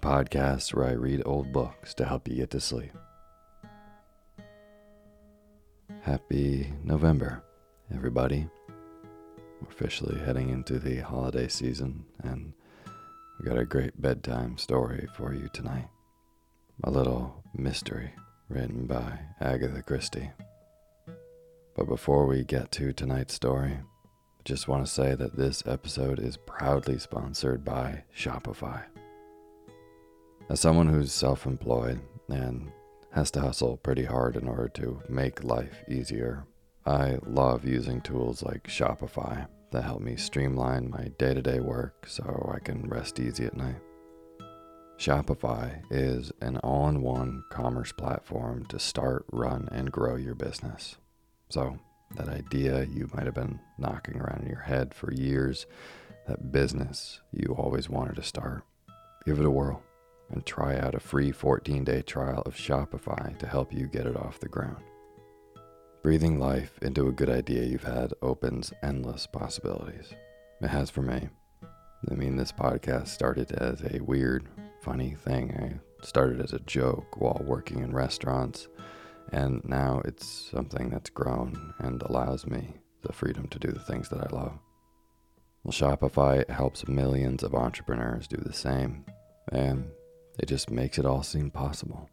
Podcast where I read old books to help you get to sleep. Happy November, everybody. We're officially heading into the holiday season, and we got a great bedtime story for you tonight. A little mystery written by Agatha Christie. But before we get to tonight's story, I just want to say that this episode is proudly sponsored by Shopify. As someone who's self employed and has to hustle pretty hard in order to make life easier, I love using tools like Shopify that help me streamline my day to day work so I can rest easy at night. Shopify is an all in one commerce platform to start, run, and grow your business. So, that idea you might have been knocking around in your head for years, that business you always wanted to start, give it a whirl and try out a free 14 day trial of Shopify to help you get it off the ground. Breathing life into a good idea you've had opens endless possibilities. It has for me. I mean, this podcast started as a weird, funny thing. I started as a joke while working in restaurants, and now it's something that's grown and allows me the freedom to do the things that I love. Well, Shopify helps millions of entrepreneurs do the same, and it just makes it all seem possible.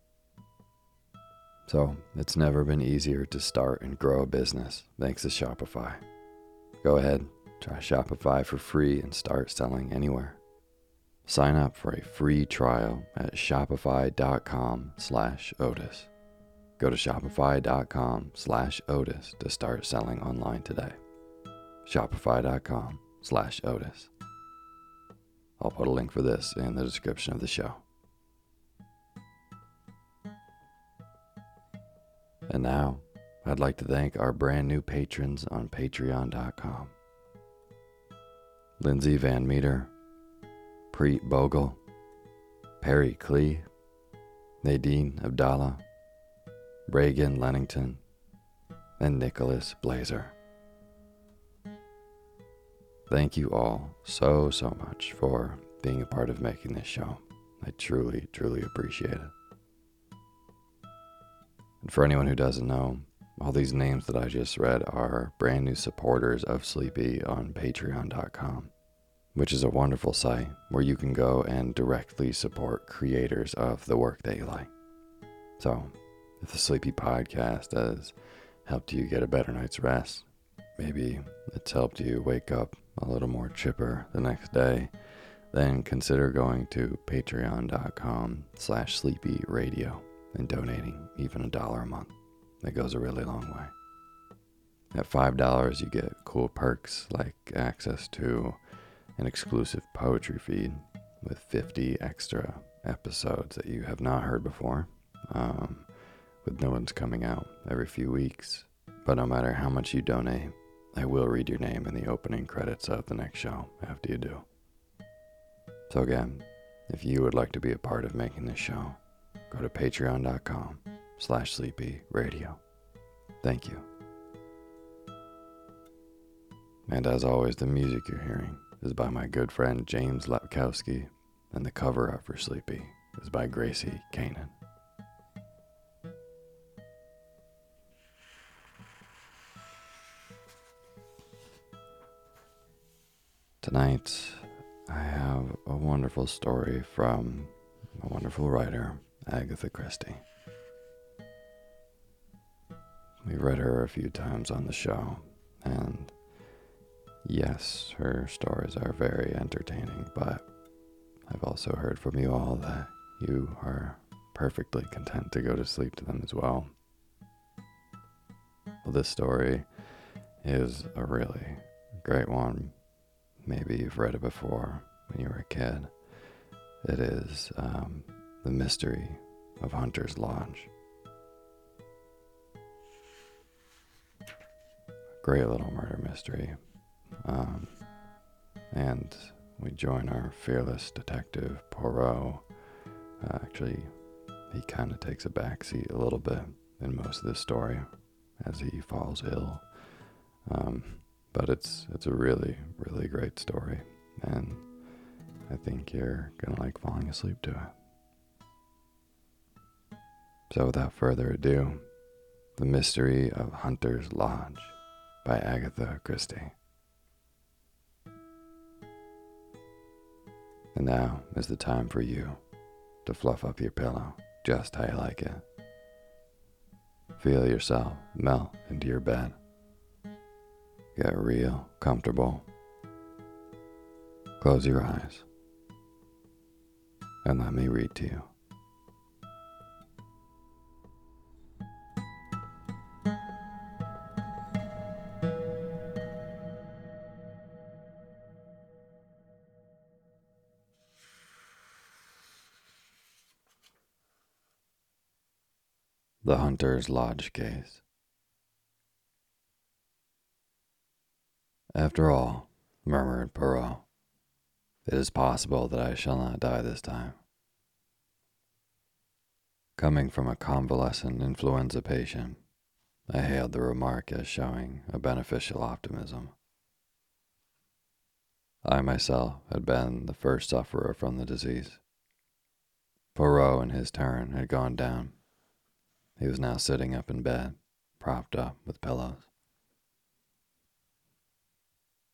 So, it's never been easier to start and grow a business thanks to Shopify. Go ahead, try Shopify for free and start selling anywhere. Sign up for a free trial at shopify.com slash Otis. Go to shopify.com slash Otis to start selling online today. Shopify.com slash Otis. I'll put a link for this in the description of the show. And now, I'd like to thank our brand new patrons on patreon.com Lindsay Van Meter, Preet Bogle, Perry Klee, Nadine Abdallah, Reagan Lennington, and Nicholas Blazer. Thank you all so, so much for being a part of making this show. I truly, truly appreciate it. And for anyone who doesn't know, all these names that I just read are brand new supporters of Sleepy on patreon.com, which is a wonderful site where you can go and directly support creators of the work that you like. So, if the Sleepy podcast has helped you get a better night's rest, maybe it's helped you wake up a little more chipper the next day, then consider going to patreon.com slash sleepy radio in donating even a dollar a month. It goes a really long way. At $5, you get cool perks like access to an exclusive poetry feed with 50 extra episodes that you have not heard before, um, with new ones coming out every few weeks. But no matter how much you donate, I will read your name in the opening credits of the next show after you do. So again, if you would like to be a part of making this show, go to patreon.com slash sleepy radio. Thank you. And as always, the music you're hearing is by my good friend James Lepkowski, and the cover art for Sleepy is by Gracie Kanan. Tonight, I have a wonderful story from a wonderful writer, Agatha Christie. We've read her a few times on the show, and yes, her stories are very entertaining, but I've also heard from you all that you are perfectly content to go to sleep to them as well. Well, this story is a really great one Maybe you've read it before when you were a kid. It is um, The Mystery of Hunter's Lodge. Great little murder mystery. Um, and we join our fearless detective, Poirot. Uh, actually, he kind of takes a backseat a little bit in most of this story as he falls ill. Um, but it's it's a really really great story, and I think you're gonna like falling asleep to it. So without further ado, The Mystery of Hunter's Lodge by Agatha Christie. And now is the time for you to fluff up your pillow just how you like it. Feel yourself melt into your bed Get real comfortable. Close your eyes and let me read to you. Hunter's Lodge Case. After all, murmured Poirot, it is possible that I shall not die this time. Coming from a convalescent influenza patient, I hailed the remark as showing a beneficial optimism. I myself had been the first sufferer from the disease. Poirot, in his turn, had gone down. He was now sitting up in bed, propped up with pillows.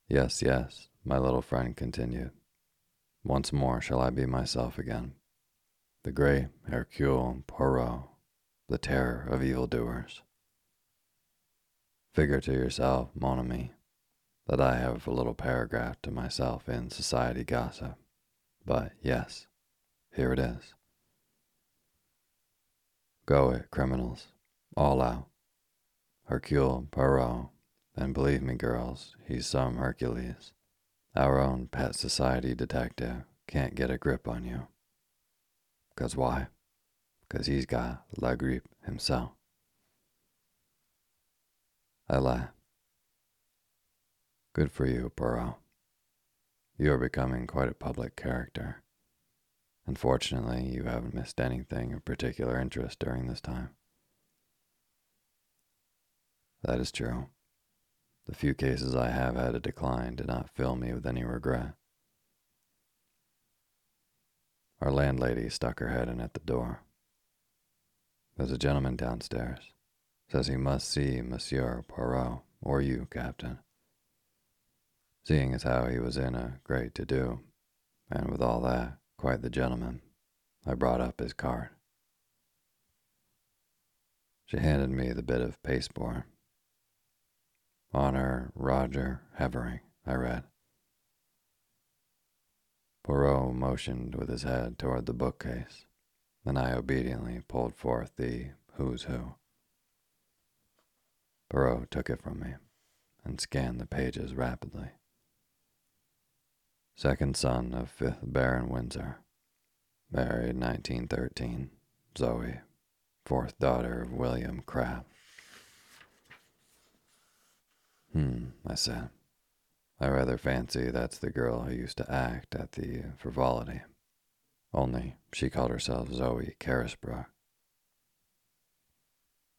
Yes, yes, my little friend continued. Once more shall I be myself again. The great Hercule Poirot, the terror of evildoers. Figure to yourself, mon ami, that I have a little paragraph to myself in Society Gossip. But yes, here it is. Go it, criminals, all out. Hercule Poirot and believe me, girls, he's some Hercules. Our own pet society detective can't get a grip on you. 'Cause why? 'Cause he's got La Grippe himself. I laughed. Good for you, Poirot. You are becoming quite a public character. Unfortunately, you haven't missed anything of particular interest during this time. That is true. The few cases I have had a decline did not fill me with any regret. Our landlady stuck her head in at the door. There's a gentleman downstairs. Says he must see Monsieur Poirot, or you, Captain. Seeing as how he was in a great to do, and with all that, quite the gentleman, I brought up his card. She handed me the bit of pasteboard Honor Roger Havering, I read. Poirot motioned with his head toward the bookcase, and I obediently pulled forth the Who's Who. Poirot took it from me and scanned the pages rapidly. Second son of 5th Baron Windsor, married 1913, Zoe, fourth daughter of William Kraft. Hmm, I said. I rather fancy that's the girl who used to act at the frivolity. Only she called herself Zoe Carisbrooke.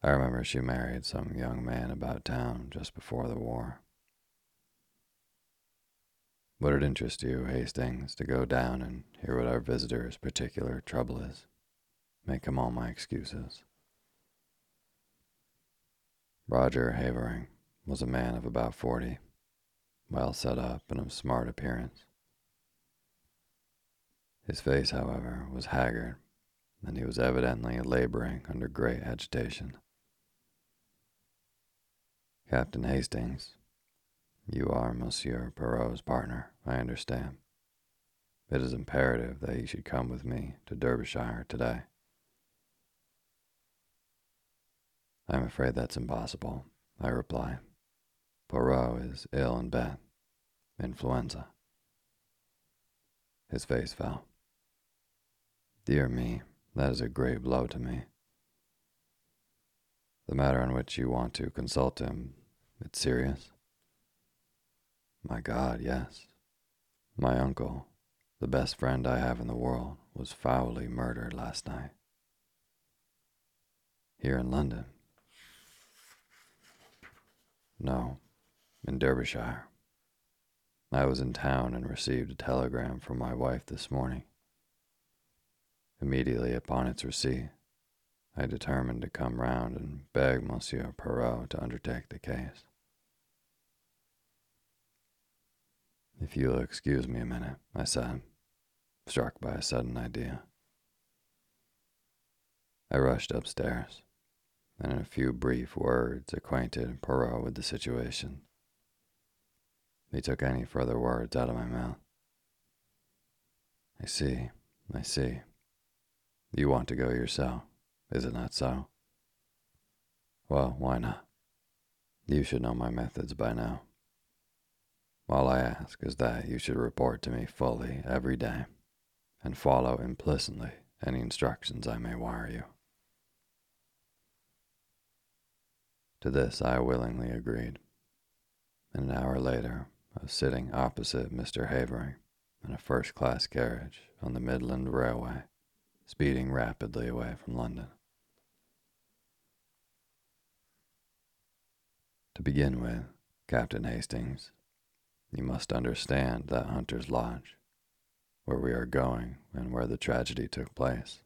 I remember she married some young man about town just before the war. Would it interest you, Hastings, to go down and hear what our visitor's particular trouble is? Make him all my excuses. Roger Havering was a man of about forty, well set up and of smart appearance. His face, however, was haggard, and he was evidently laboring under great agitation. Captain Hastings, you are Monsieur Poirot's partner, I understand. It is imperative that you should come with me to Derbyshire today. I'm afraid that's impossible, I reply. Poirot is ill in bed. Influenza. His face fell. Dear me, that is a great blow to me. The matter on which you want to consult him, it's serious? My God, yes. My uncle, the best friend I have in the world, was foully murdered last night. Here in London? No, in Derbyshire. I was in town and received a telegram from my wife this morning. Immediately upon its receipt, I determined to come round and beg Monsieur Poirot to undertake the case. If you'll excuse me a minute, I said, struck by a sudden idea. I rushed upstairs, and in a few brief words acquainted Poirot with the situation. He took any further words out of my mouth. I see, I see. You want to go yourself. Is it not so? Well, why not? You should know my methods by now. All I ask is that you should report to me fully every day and follow implicitly any instructions I may wire you. To this I willingly agreed. And an hour later, I was sitting opposite Mr. Havering in a first class carriage on the Midland Railway, speeding rapidly away from London. To begin with, Captain Hastings, you must understand that Hunter's Lodge, where we are going and where the tragedy took place,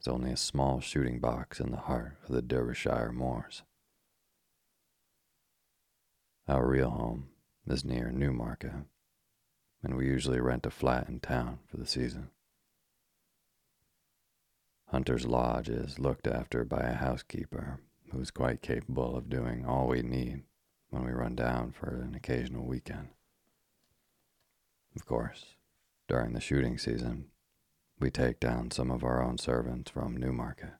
is only a small shooting box in the heart of the Derbyshire moors. Our real home is near Newmarket, and we usually rent a flat in town for the season. Hunter's Lodge is looked after by a housekeeper who is quite capable of doing all we need when we run down for an occasional weekend. Of course, during the shooting season, we take down some of our own servants from Newmarket.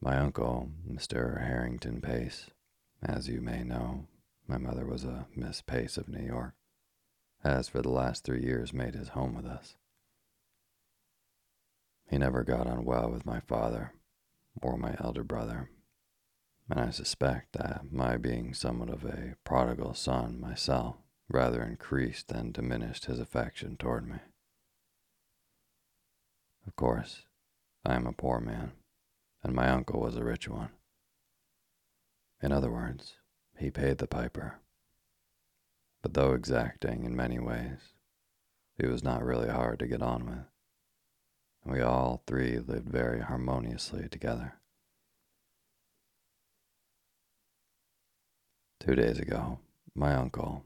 My uncle, Mr. Harrington Pace, as you may know, my mother was a Miss Pace of New York, has for the last three years made his home with us. He never got on well with my father or my elder brother, and I suspect that my being somewhat of a prodigal son myself rather increased than diminished his affection toward me. Of course, I am a poor man, and my uncle was a rich one. In other words, he paid the piper. But though exacting in many ways, he was not really hard to get on with and we all three lived very harmoniously together. Two days ago, my uncle,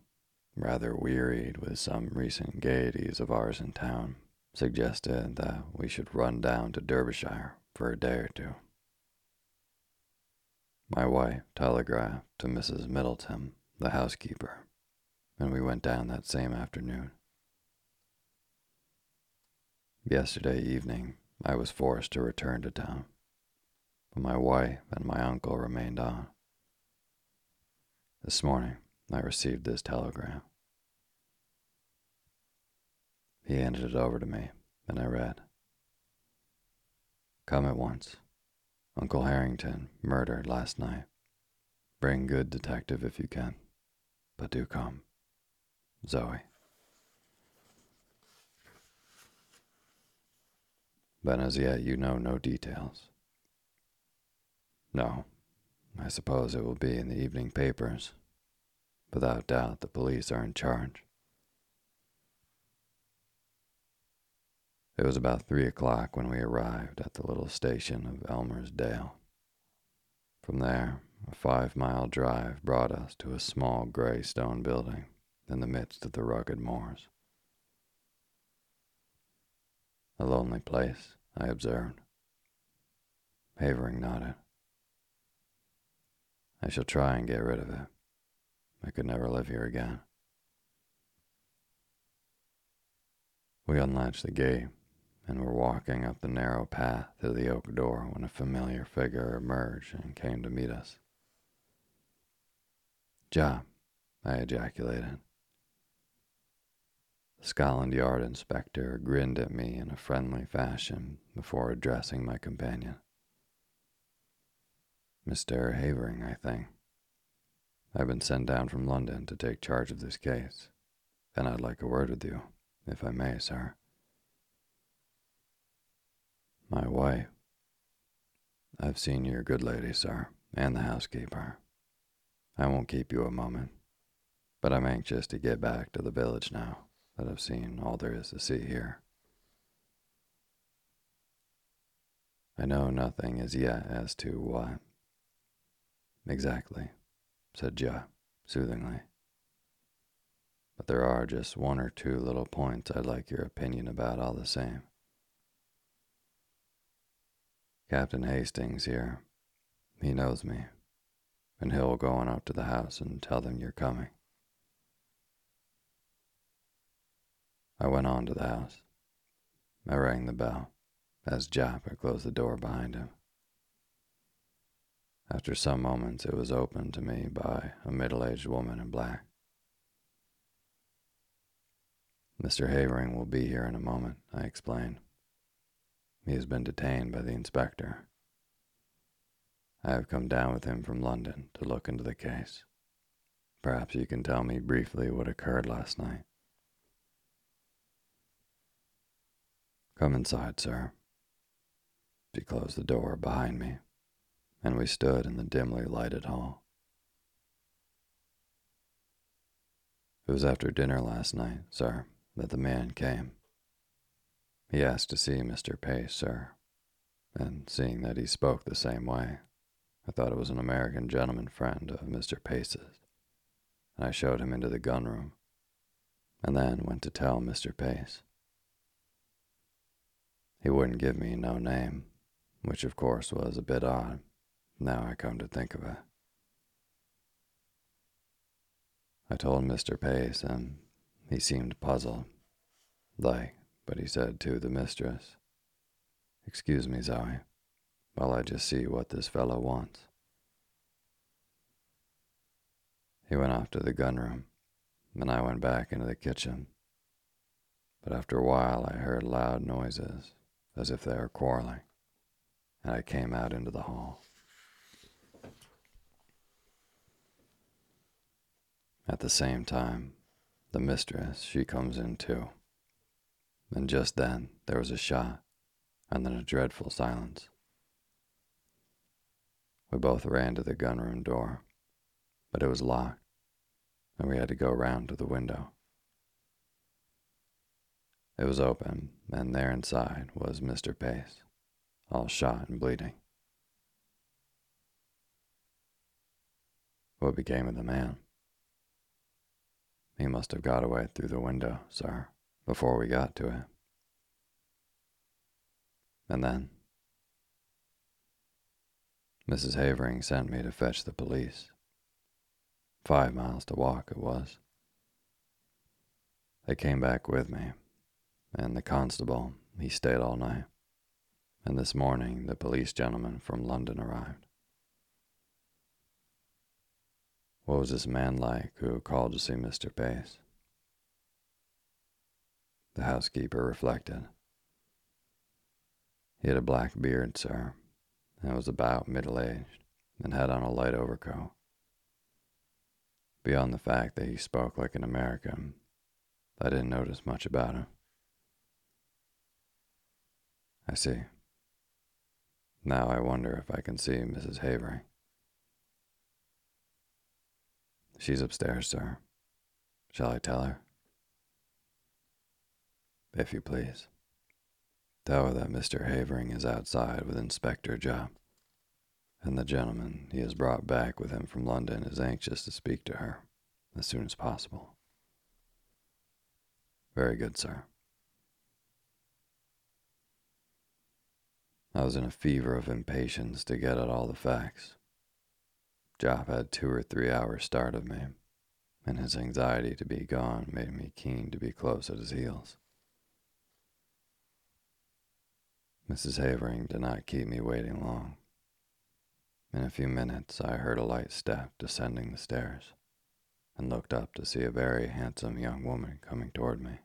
rather wearied with some recent gaieties of ours in town, suggested that we should run down to Derbyshire for a day or two. My wife telegraphed to Mrs. Middleton, the housekeeper, and we went down that same afternoon. Yesterday evening, I was forced to return to town, but my wife and my uncle remained on. This morning, I received this telegram. He handed it over to me, and I read Come at once. Uncle Harrington murdered last night. Bring good detective if you can, but do come. Zoe. But as yet you know no details. No, I suppose it will be in the evening papers. Without doubt, the police are in charge. It was about three o'clock when we arrived at the little station of Elmersdale. From there, a five mile drive brought us to a small gray stone building in the midst of the rugged moors. A lonely place, I observed. Havering nodded. I shall try and get rid of it. I could never live here again. We unlatched the gate and were walking up the narrow path to the oak door when a familiar figure emerged and came to meet us. Japp, I ejaculated. The Scotland Yard inspector grinned at me in a friendly fashion before addressing my companion. Mr. Havering, I think. I've been sent down from London to take charge of this case, and I'd like a word with you, if I may, sir. My wife. I've seen your good lady, sir, and the housekeeper. I won't keep you a moment, but I'm anxious to get back to the village now that I've seen all there is to see here. I know nothing as yet as to what. Exactly, said Japp, soothingly. But there are just one or two little points I'd like your opinion about all the same. Captain Hastings here, he knows me, and he'll go on up to the house and tell them you're coming. I went on to the house. I rang the bell as Japper closed the door behind him. After some moments, it was opened to me by a middle aged woman in black. Mr. Havering will be here in a moment, I explained. He has been detained by the inspector. I have come down with him from London to look into the case. Perhaps you can tell me briefly what occurred last night. Come inside, sir. She closed the door behind me, and we stood in the dimly lighted hall. It was after dinner last night, sir, that the man came. He asked to see Mr. Pace, sir, and seeing that he spoke the same way, I thought it was an American gentleman friend of Mr. Pace's, and I showed him into the gun room, and then went to tell Mr. Pace. He wouldn't give me no name, which of course was a bit odd, now I come to think of it. I told Mr. Pace, and he seemed puzzled, like, but he said to the mistress, Excuse me, Zoe, while I just see what this fellow wants. He went off to the gun room, and I went back into the kitchen. But after a while, I heard loud noises as if they were quarreling, and I came out into the hall. At the same time, the mistress, she comes in too. And just then there was a shot, and then a dreadful silence. We both ran to the gunroom door, but it was locked, and we had to go round to the window. It was open, and there inside was Mr. Pace, all shot and bleeding. What became of the man? He must have got away through the window, sir, before we got to it. And then? Mrs. Havering sent me to fetch the police. Five miles to walk it was. They came back with me, and the constable he stayed all night, and this morning the police gentleman from London arrived. What was this man like who called to see Mr. Pace? The housekeeper reflected. He had a black beard, sir, and was about middle aged, and had on a light overcoat. Beyond the fact that he spoke like an American, I didn't notice much about him. I see. Now I wonder if I can see Mrs. Havering. She's upstairs, sir. Shall I tell her? If you please. Tell her that Mr. Havering is outside with Inspector Japp, and the gentleman he has brought back with him from London is anxious to speak to her as soon as possible. Very good, sir. I was in a fever of impatience to get at all the facts. Japp had two or three hours start of me, and his anxiety to be gone made me keen to be close at his heels. Mrs. Havering did not keep me waiting long. In a few minutes, I heard a light step descending the stairs and looked up to see a very handsome young woman coming toward me.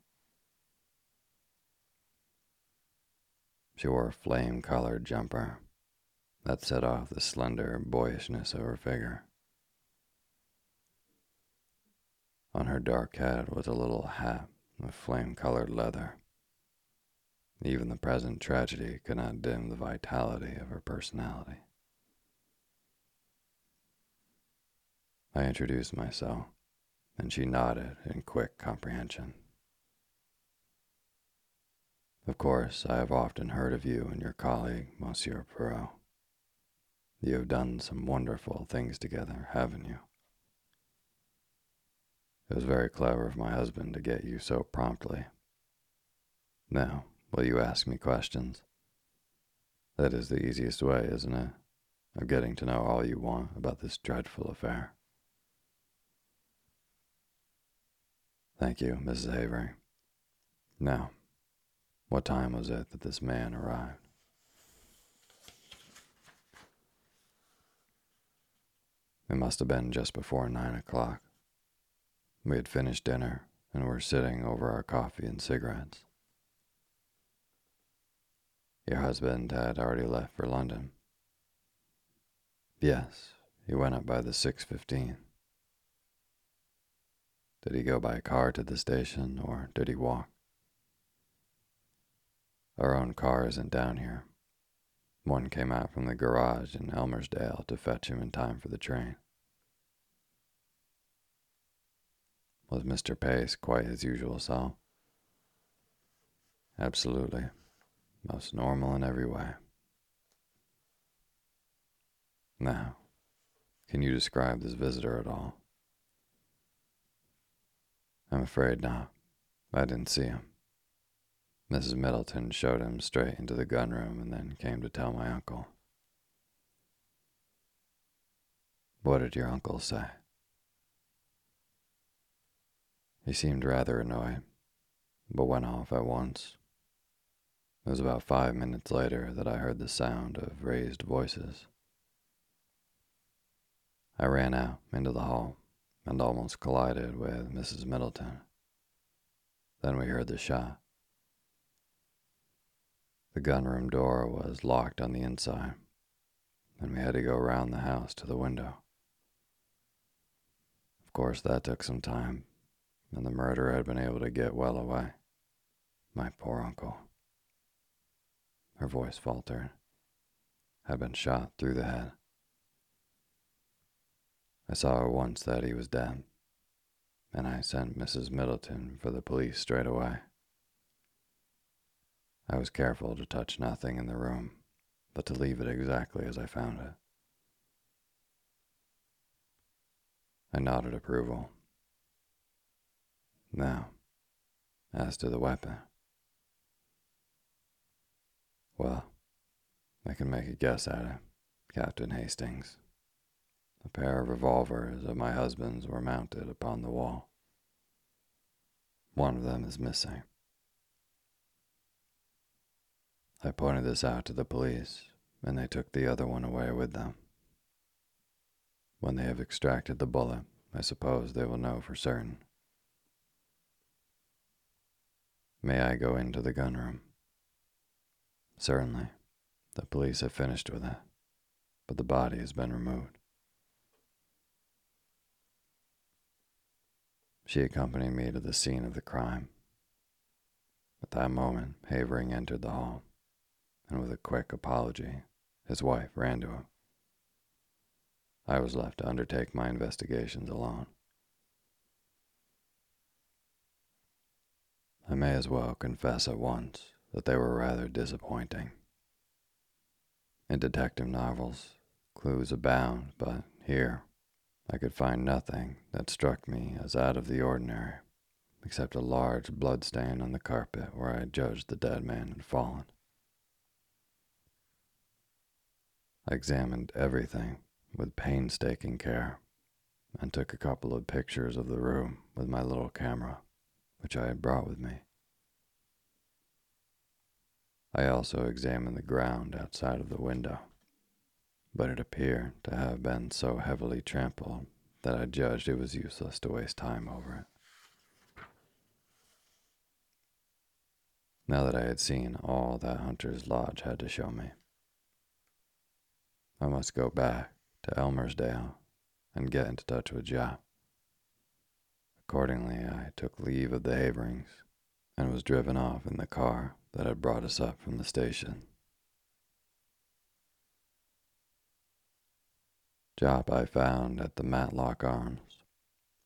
She wore a flame colored jumper that set off the slender boyishness of her figure. On her dark head was a little hat of flame colored leather. Even the present tragedy could not dim the vitality of her personality. I introduced myself, and she nodded in quick comprehension. Of course, I have often heard of you and your colleague, Monsieur Poirot. You have done some wonderful things together, haven't you? It was very clever of my husband to get you so promptly. Now, will you ask me questions? That is the easiest way, isn't it, of getting to know all you want about this dreadful affair. Thank you, Mrs. Havering. Now, what time was it that this man arrived? It must have been just before nine o'clock. We had finished dinner and were sitting over our coffee and cigarettes. Your husband had already left for London. Yes, he went up by the 6.15. Did he go by car to the station or did he walk? Our own car isn't down here. One came out from the garage in Elmersdale to fetch him in time for the train. Was Mr. Pace quite his usual self? Absolutely. Most normal in every way. Now, can you describe this visitor at all? I'm afraid not. I didn't see him. Mrs. Middleton showed him straight into the gunroom and then came to tell my uncle. What did your uncle say? He seemed rather annoyed, but went off at once. It was about five minutes later that I heard the sound of raised voices. I ran out into the hall and almost collided with Mrs. Middleton. Then we heard the shot. The gunroom door was locked on the inside, and we had to go around the house to the window. Of course, that took some time, and the murderer had been able to get well away. My poor uncle. Her voice faltered. Had been shot through the head. I saw once that he was dead, and I sent Mrs. Middleton for the police straight away. I was careful to touch nothing in the room, but to leave it exactly as I found it. I nodded approval. Now, as to the weapon. Well, I can make a guess at it, Captain Hastings. A pair of revolvers of my husband's were mounted upon the wall. One of them is missing. I pointed this out to the police, and they took the other one away with them. When they have extracted the bullet, I suppose they will know for certain. May I go into the gunroom? Certainly. The police have finished with it, but the body has been removed. She accompanied me to the scene of the crime. At that moment, Havering entered the hall, and with a quick apology, his wife ran to him. I was left to undertake my investigations alone. I may as well confess at once that they were rather disappointing. In detective novels, clues abound, but here I could find nothing that struck me as out of the ordinary, except a large blood stain on the carpet where I judged the dead man had fallen. I examined everything with painstaking care and took a couple of pictures of the room with my little camera, which I had brought with me. I also examined the ground outside of the window, but it appeared to have been so heavily trampled that I judged it was useless to waste time over it. Now that I had seen all that Hunter's Lodge had to show me, I must go back to Elmersdale and get into touch with Japp. Accordingly, I took leave of the Haverings and was driven off in the car that had brought us up from the station. Japp I found at the Matlock Arms.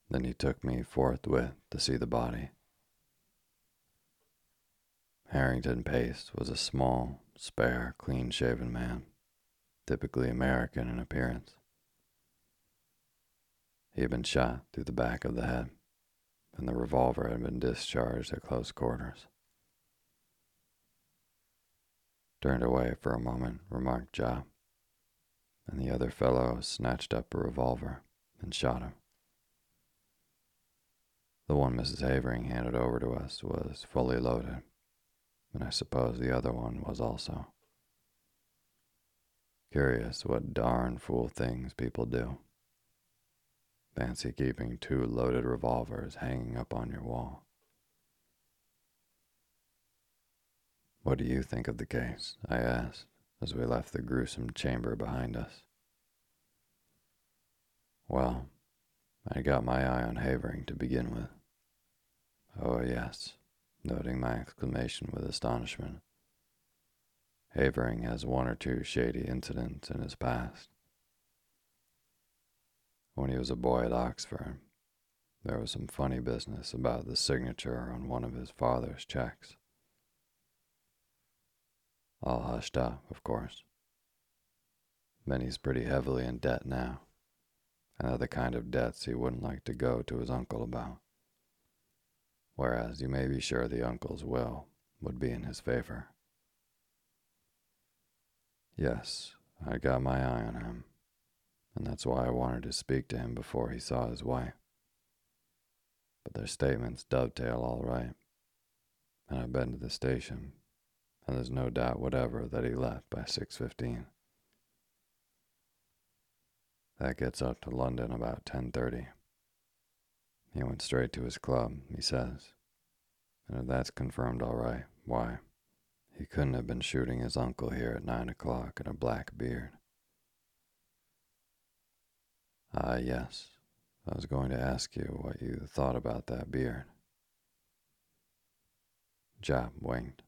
Then he took me forthwith to see the body. Harrington Pace was a small, spare, clean shaven man, typically American in appearance. He had been shot through the back of the head, and the revolver had been discharged at close quarters turned away for a moment, remarked Japp, and the other fellow snatched up a revolver and shot him. The one Mrs. Havering handed over to us was fully loaded, and I suppose the other one was also. Curious what darn fool things people do. Fancy keeping two loaded revolvers hanging up on your wall. What do you think of the case? I asked as we left the gruesome chamber behind us. Well, I got my eye on Havering to begin with. Oh, yes, noting my exclamation with astonishment. Havering has one or two shady incidents in his past. When he was a boy at Oxford, there was some funny business about the signature on one of his father's checks all hushed up, of course. Then he's pretty heavily in debt now, and are the kind of debts he wouldn't like to go to his uncle about. Whereas you may be sure the uncle's will would be in his favor. Yes, I got my eye on him, and that's why I wanted to speak to him before he saw his wife. But their statements dovetail all right, and I've been to the station and there's no doubt whatever that he left by 6:15. That gets up to London about 10:30. He went straight to his club, he says. And if that's confirmed all right, why, he couldn't have been shooting his uncle here at nine o'clock in a black beard. Ah, yes. I was going to ask you what you thought about that beard. Japp winked.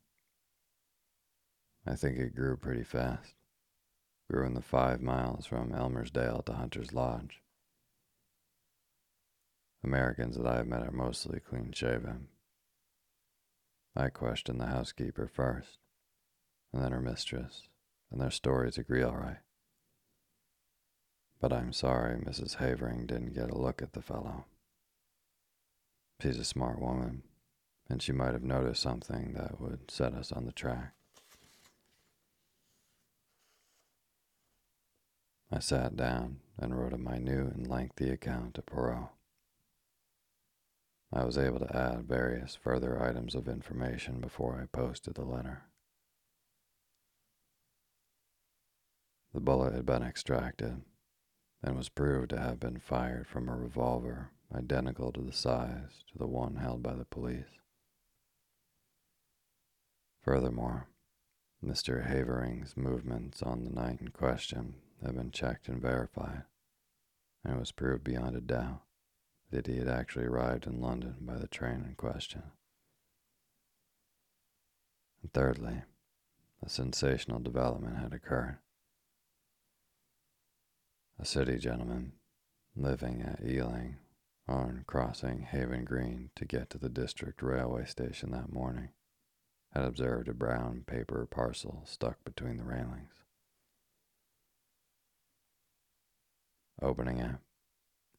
I think it grew pretty fast. Grew in the five miles from Elmersdale to Hunter's Lodge. Americans that I have met are mostly clean shaven. I questioned the housekeeper first, and then her mistress, and their stories agree all right. But I'm sorry Mrs. Havering didn't get a look at the fellow. She's a smart woman, and she might have noticed something that would set us on the track. I sat down and wrote a minute and lengthy account to Poirot. I was able to add various further items of information before I posted the letter. The bullet had been extracted and was proved to have been fired from a revolver identical to the size to the one held by the police. Furthermore, Mr. Havering's movements on the night in question had been checked and verified, and it was proved beyond a doubt that he had actually arrived in London by the train in question. And thirdly, a sensational development had occurred. A city gentleman living at Ealing on crossing Haven Green to get to the district railway station that morning had observed a brown paper parcel stuck between the railings. Opening it,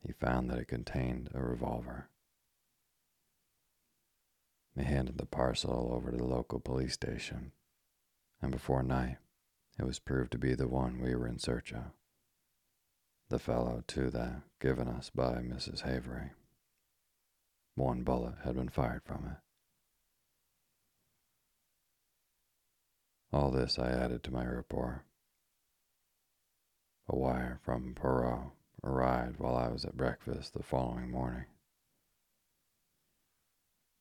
he found that it contained a revolver. He handed the parcel over to the local police station, and before night, it was proved to be the one we were in search of. The fellow, too, that given us by Mrs. Havering. One bullet had been fired from it. All this I added to my report. A wire from Poirot arrived while I was at breakfast the following morning.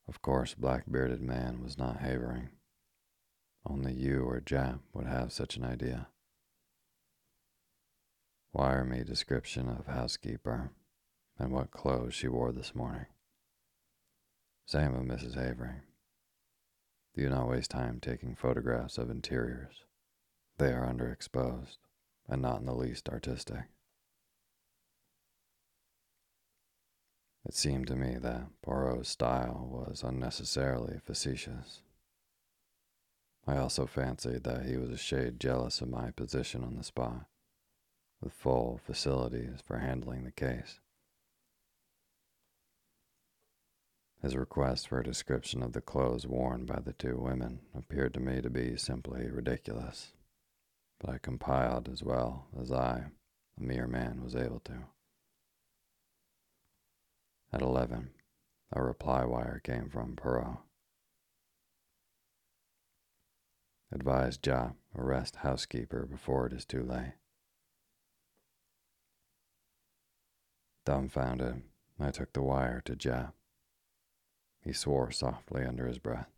Of course, Black Bearded Man was not Havering. Only you or Japp would have such an idea. Wire me description of housekeeper and what clothes she wore this morning. Same of Mrs. Havering. Do not waste time taking photographs of interiors. They are underexposed and not in the least artistic. It seemed to me that Poirot's style was unnecessarily facetious. I also fancied that he was a shade jealous of my position on the spot, with full facilities for handling the case. His request for a description of the clothes worn by the two women appeared to me to be simply ridiculous, but I compiled as well as I, a mere man, was able to. At eleven, a reply wire came from Poirot. Advise Japp arrest housekeeper before it is too late. Dumbfounded, I took the wire to Japp. He swore softly under his breath.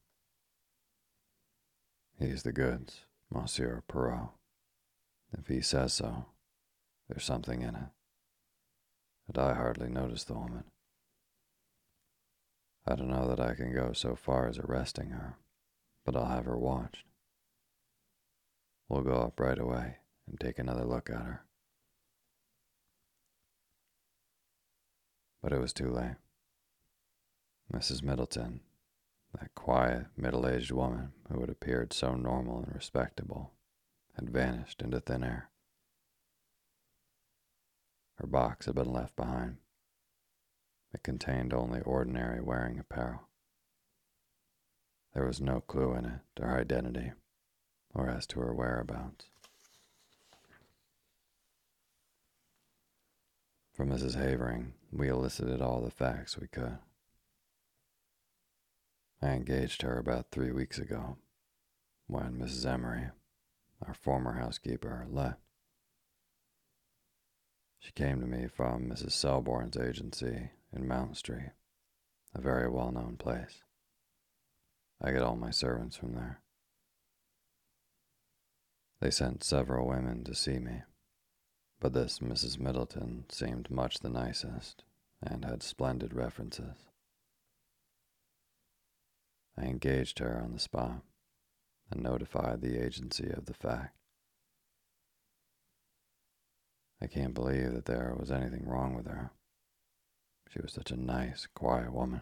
He's the goods, Monsieur Poirot. If he says so, there's something in it. But I hardly noticed the woman. I don't know that I can go so far as arresting her, but I'll have her watched. We'll go up right away and take another look at her. But it was too late. Mrs. Middleton, that quiet, middle aged woman who had appeared so normal and respectable, had vanished into thin air. Her box had been left behind. It contained only ordinary wearing apparel. There was no clue in it to her identity or as to her whereabouts. From Mrs. Havering, we elicited all the facts we could. I engaged her about three weeks ago when Mrs. Emery, our former housekeeper, left. She came to me from Mrs. Selborne's agency in Mount Street, a very well known place. I get all my servants from there. They sent several women to see me, but this Mrs. Middleton seemed much the nicest and had splendid references. I engaged her on the spot and notified the agency of the fact. I can't believe that there was anything wrong with her. She was such a nice, quiet woman.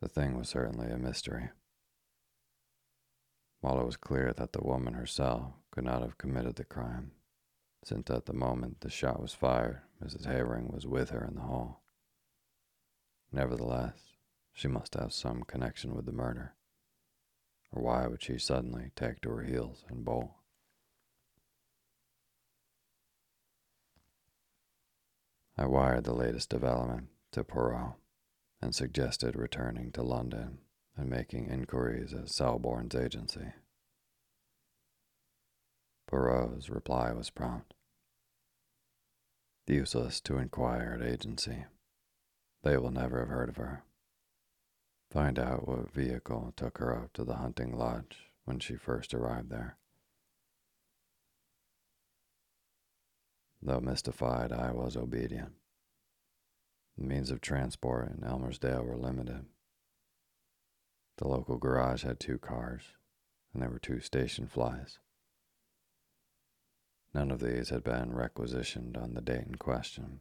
The thing was certainly a mystery. While it was clear that the woman herself could not have committed the crime, since at the moment the shot was fired, Mrs. Havering was with her in the hall. Nevertheless, she must have some connection with the murder. Or why would she suddenly take to her heels and bolt? I wired the latest development to Poirot and suggested returning to London and making inquiries at Selborne's agency. Poirot's reply was prompt. Useless to inquire at agency. They will never have heard of her. Find out what vehicle took her up to the hunting lodge when she first arrived there. Though mystified, I was obedient. The means of transport in Elmersdale were limited. The local garage had two cars, and there were two station flies. None of these had been requisitioned on the date in question.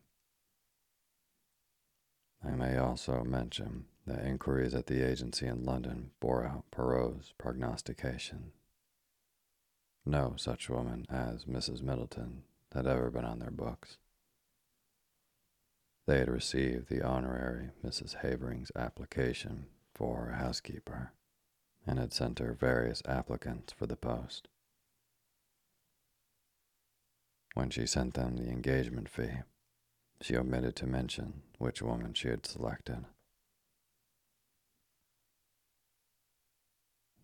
I may also mention that inquiries at the agency in London bore out Poirot's prognostication. No such woman as Mrs. Middleton had ever been on their books. They had received the honorary Mrs. Havering's application for a housekeeper and had sent her various applicants for the post. When she sent them the engagement fee, she omitted to mention which woman she had selected.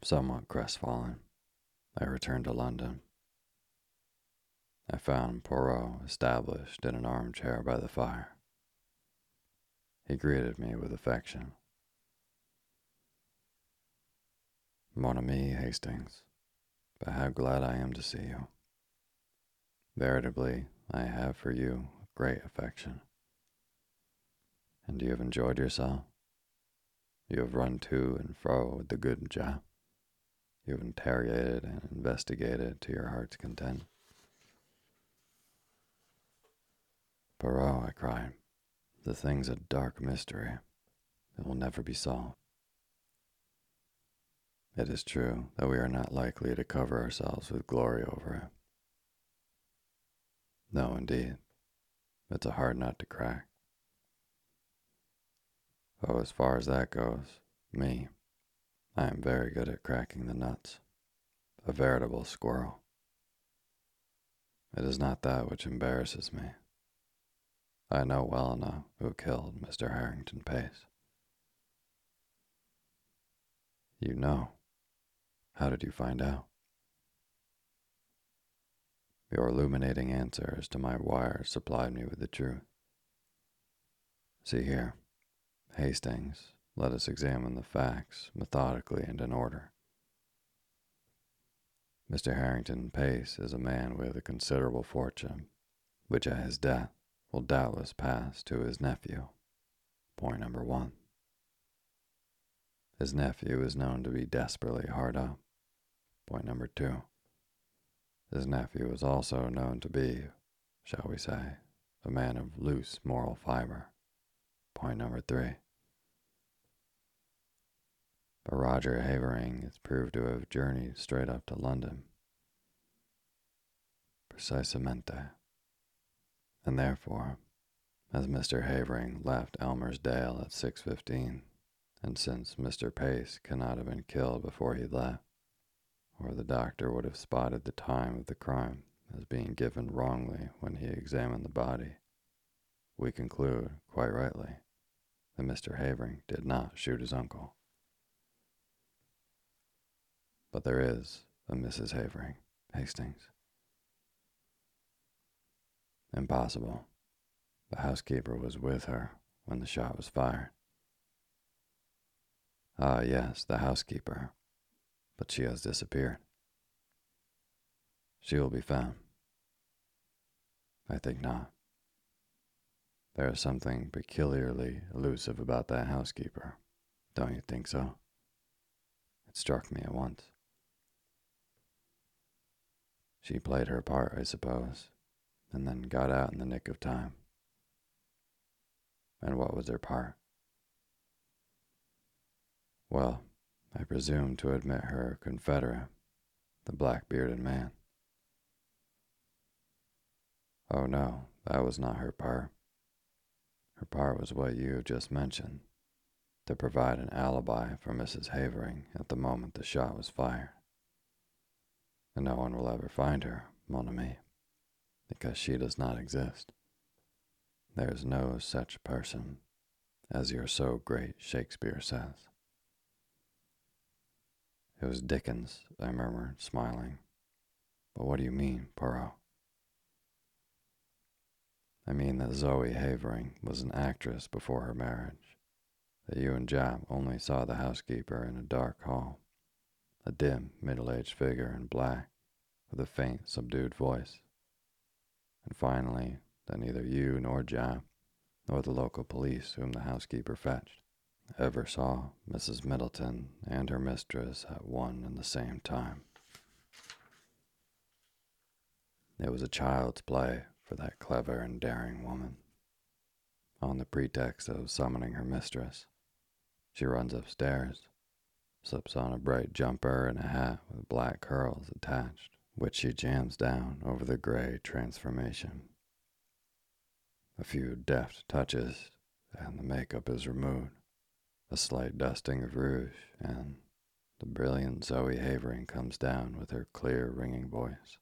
Somewhat crestfallen, I returned to London. I found Poirot established in an armchair by the fire. He greeted me with affection. Mon ami Hastings, but how glad I am to see you. Veritably, I have for you great affection. And you have enjoyed yourself. You have run to and fro with the good Japp. You have interrogated and investigated to your heart's content. Poirot, I cried, the thing's a dark mystery. It will never be solved. It is true that we are not likely to cover ourselves with glory over it. No, indeed. It's a hard nut to crack. Oh, as far as that goes, me, I am very good at cracking the nuts. A veritable squirrel. It is not that which embarrasses me. I know well enough who killed Mr. Harrington Pace. You know. How did you find out? Your illuminating answers to my wires supplied me with the truth. See here, Hastings, let us examine the facts methodically and in order. Mr. Harrington Pace is a man with a considerable fortune, which at his death will doubtless pass to his nephew. Point number one. His nephew is known to be desperately hard up. Point number two. His nephew is also known to be, shall we say, a man of loose moral fiber. Point number three. But Roger Havering is proved to have journeyed straight up to London. Precisamente. And therefore, as Mr. Havering left Elmersdale at 6.15, and since Mr. Pace cannot have been killed before he left, or the doctor would have spotted the time of the crime as being given wrongly when he examined the body. We conclude, quite rightly, that Mr. Havering did not shoot his uncle. But there is a Mrs. Havering, Hastings. Impossible. The housekeeper was with her when the shot was fired. Ah, yes, the housekeeper but she has disappeared. She will be found. I think not. There is something peculiarly elusive about that housekeeper. Don't you think so? It struck me at once. She played her part, I suppose, and then got out in the nick of time. And what was her part? Well, I presume to admit her confederate, the black bearded man. Oh no, that was not her part. Her part was what you have just mentioned to provide an alibi for Mrs. Havering at the moment the shot was fired. And no one will ever find her, mon ami, because she does not exist. There is no such person, as your so great Shakespeare says. It was Dickens, I murmured, smiling. But what do you mean, Poirot? I mean that Zoe Havering was an actress before her marriage, that you and Japp only saw the housekeeper in a dark hall, a dim, middle aged figure in black with a faint, subdued voice, and finally that neither you nor Japp, nor the local police whom the housekeeper fetched, ever saw Mrs. Middleton and her mistress at one and the same time. It was a child's play for that clever and daring woman. On the pretext of summoning her mistress, she runs upstairs, slips on a bright jumper and a hat with black curls attached, which she jams down over the gray transformation. A few deft touches, and the makeup is removed. A slight dusting of rouge, and the brilliant Zoe Havering comes down with her clear, ringing voice.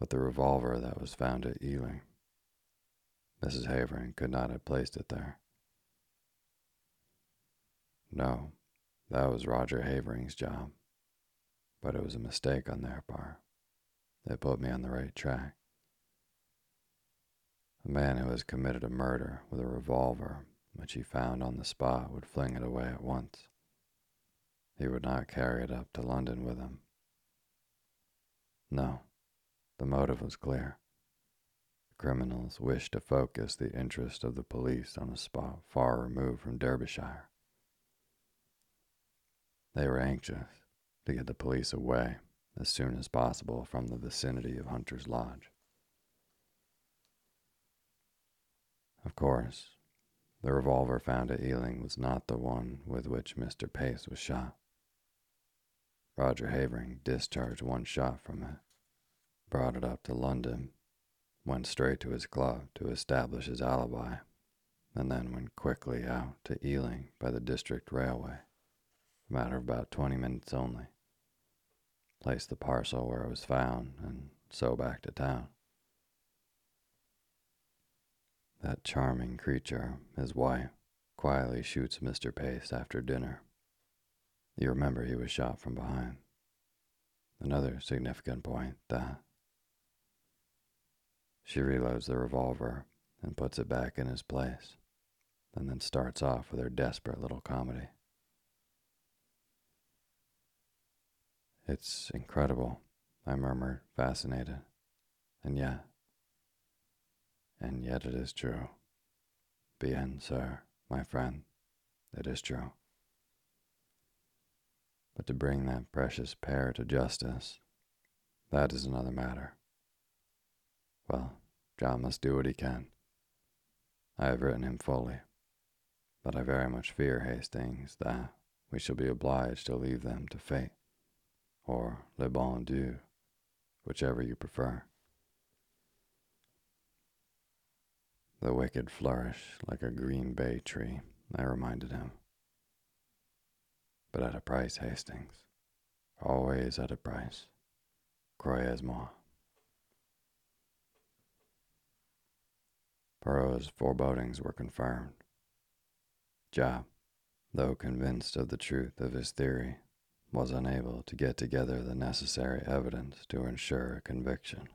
but the revolver that was found at Ealing. Mrs. Havering could not have placed it there. No, that was Roger Havering's job, but it was a mistake on their part. They put me on the right track. A man who has committed a murder with a revolver which he found on the spot would fling it away at once. He would not carry it up to London with him. No, the motive was clear. The criminals wished to focus the interest of the police on a spot far removed from Derbyshire. They were anxious to get the police away as soon as possible from the vicinity of Hunter's Lodge. Of course, the revolver found at Ealing was not the one with which Mr. Pace was shot. Roger Havering discharged one shot from it brought it up to London, went straight to his club to establish his alibi, and then went quickly out to Ealing by the district railway, a matter of about 20 minutes only. Placed the parcel where it was found, and so back to town. That charming creature, his wife, quietly shoots Mr. Pace after dinner. You remember he was shot from behind. Another significant point that she reloads the revolver and puts it back in its place, and then starts off with her desperate little comedy. It's incredible, I murmured, fascinated. And yet, and yet it is true. Bien, sir, my friend, it is true. But to bring that precious pair to justice, that is another matter. Well, John must do what he can. I have written him fully, but I very much fear, Hastings, that we shall be obliged to leave them to fate, or le bon Dieu, whichever you prefer. The wicked flourish like a green bay tree, I reminded him. But at a price, Hastings. Always at a price. Croyez-moi. Poirot's forebodings were confirmed. Japp, though convinced of the truth of his theory, was unable to get together the necessary evidence to ensure a conviction.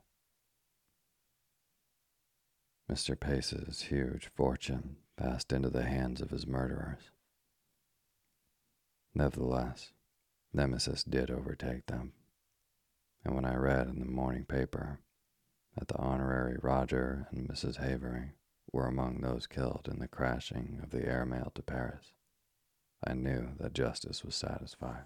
Mr. Pace's huge fortune passed into the hands of his murderers. Nevertheless, Nemesis did overtake them, and when I read in the morning paper that the Honorary Roger and Mrs. Havering were among those killed in the crashing of the air mail to Paris. I knew that justice was satisfied.